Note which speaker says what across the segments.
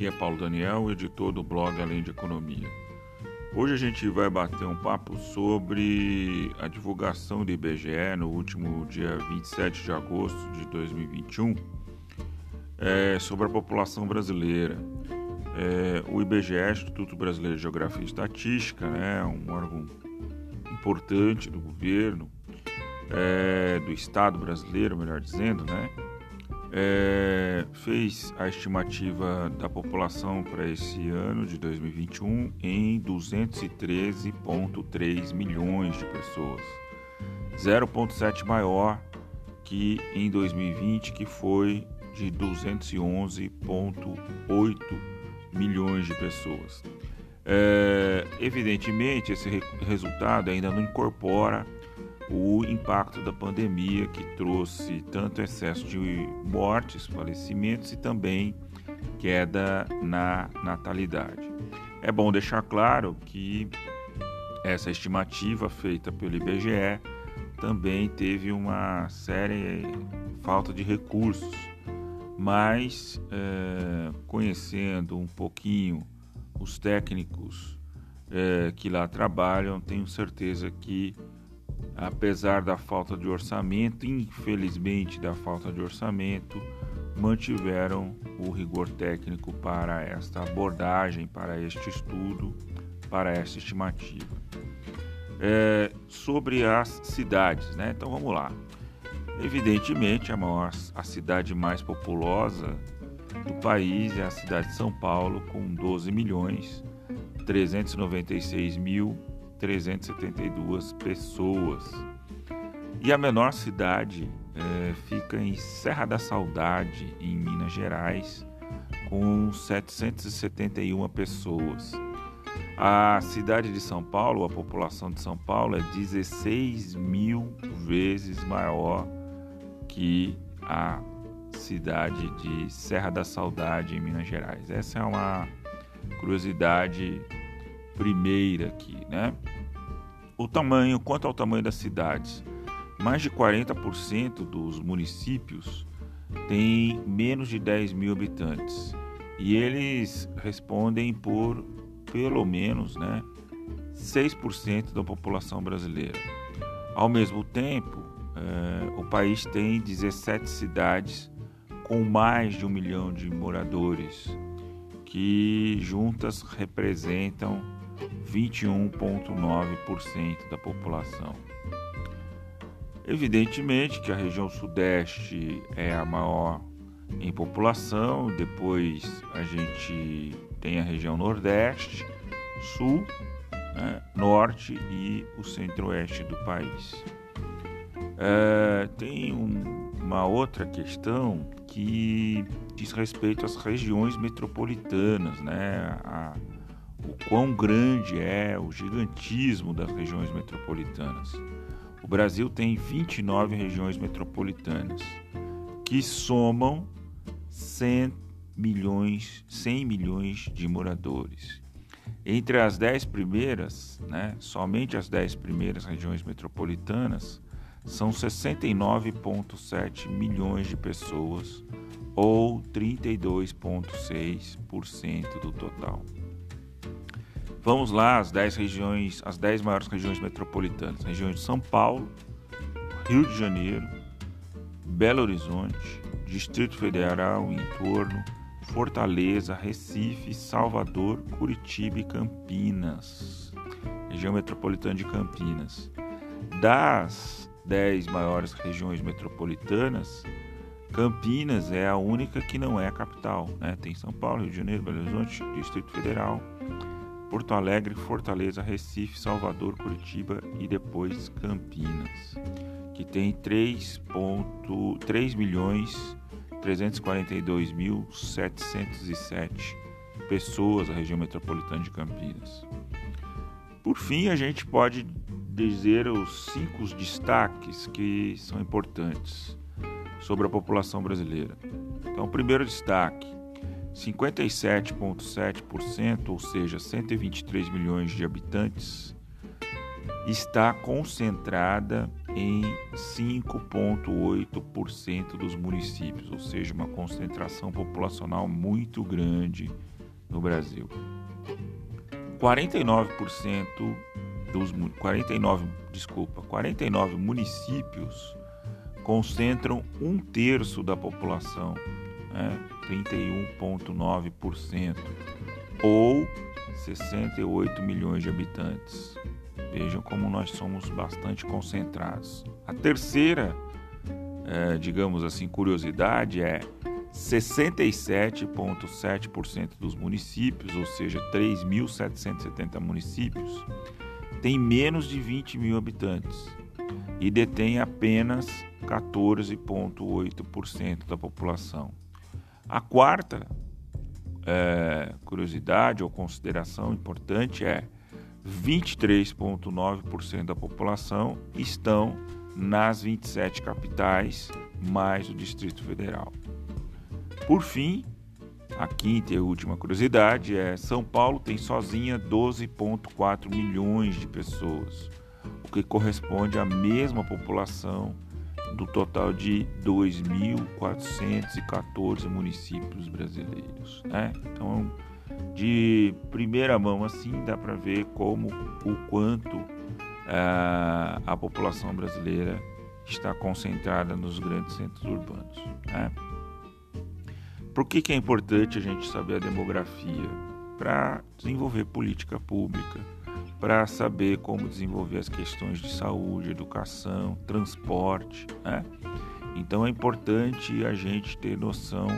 Speaker 1: Aqui é Paulo Daniel, editor do blog Além de Economia. Hoje a gente vai bater um papo sobre a divulgação do IBGE no último dia 27 de agosto de 2021 é, sobre a população brasileira. É, o IBGE, Instituto Brasileiro de Geografia e Estatística, né, um órgão importante do governo, é, do Estado brasileiro, melhor dizendo, né, é, fez a estimativa da população para esse ano de 2021 em 213,3 milhões de pessoas, 0,7 maior que em 2020, que foi de 211,8 milhões de pessoas. É, evidentemente, esse resultado ainda não incorpora o impacto da pandemia que trouxe tanto excesso de mortes, falecimentos e também queda na natalidade. É bom deixar claro que essa estimativa feita pelo IBGE também teve uma séria falta de recursos, mas é, conhecendo um pouquinho os técnicos é, que lá trabalham, tenho certeza que apesar da falta de orçamento, infelizmente da falta de orçamento, mantiveram o rigor técnico para esta abordagem, para este estudo, para esta estimativa. É, sobre as cidades, né? Então vamos lá. Evidentemente, a, maior, a cidade mais populosa do país é a cidade de São Paulo, com 12 milhões 396 mil 372 pessoas. E a menor cidade é, fica em Serra da Saudade, em Minas Gerais, com 771 pessoas. A cidade de São Paulo, a população de São Paulo, é 16 mil vezes maior que a cidade de Serra da Saudade, em Minas Gerais. Essa é uma curiosidade primeira aqui, né? O tamanho, quanto ao tamanho das cidades, mais de 40% dos municípios têm menos de 10 mil habitantes e eles respondem por pelo menos né, 6% da população brasileira. Ao mesmo tempo, eh, o país tem 17 cidades com mais de um milhão de moradores, que juntas representam 21,9% da população. Evidentemente que a região sudeste é a maior em população, depois a gente tem a região nordeste, sul, né, norte e o centro-oeste do país. É, tem um, uma outra questão que diz respeito às regiões metropolitanas, né? A, o quão grande é o gigantismo das regiões metropolitanas. O Brasil tem 29 regiões metropolitanas que somam 100 milhões, 100 milhões de moradores. Entre as 10 primeiras, né, somente as 10 primeiras regiões metropolitanas são 69,7 milhões de pessoas, ou 32,6% do total. Vamos lá, as 10 regiões, as 10 maiores regiões metropolitanas. Regiões de São Paulo, Rio de Janeiro, Belo Horizonte, Distrito Federal e entorno, Fortaleza, Recife, Salvador, Curitiba e Campinas. Região metropolitana de Campinas. Das 10 maiores regiões metropolitanas, Campinas é a única que não é a capital. Né? Tem São Paulo, Rio de Janeiro, Belo Horizonte, Distrito Federal, Porto Alegre, Fortaleza, Recife, Salvador, Curitiba e depois Campinas, que tem 3.3 milhões 342.707 pessoas a região metropolitana de Campinas. Por fim, a gente pode dizer os cinco destaques que são importantes sobre a população brasileira. Então, o primeiro destaque: 57,7%, ou seja, 123 milhões de habitantes, está concentrada em 5,8% dos municípios, ou seja, uma concentração populacional muito grande no Brasil. 49% dos 49, desculpa, 49 municípios concentram um terço da população, né, 31,9%, ou 68 milhões de habitantes. Vejam como nós somos bastante concentrados. A terceira, é, digamos assim, curiosidade é 67,7% dos municípios, ou seja, 3.770 municípios, tem menos de 20 mil habitantes e detém apenas 14,8% da população. A quarta é, curiosidade ou consideração importante é 23,9% da população estão nas 27 capitais, mais o Distrito Federal. Por fim, a quinta e última curiosidade é: São Paulo tem sozinha 12,4 milhões de pessoas, o que corresponde à mesma população do total de 2.414 municípios brasileiros. Né? Então, de primeira mão assim, dá para ver como o quanto uh, a população brasileira está concentrada nos grandes centros urbanos. Né? Por que, que é importante a gente saber a demografia? Para desenvolver política pública, para saber como desenvolver as questões de saúde, educação, transporte. Né? Então é importante a gente ter noção,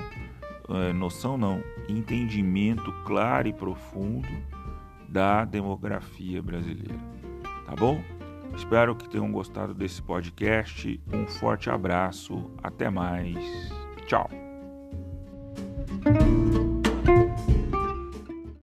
Speaker 1: é, noção não, entendimento claro e profundo da demografia brasileira. Tá bom? Espero que tenham gostado desse podcast. Um forte abraço. Até mais. Tchau.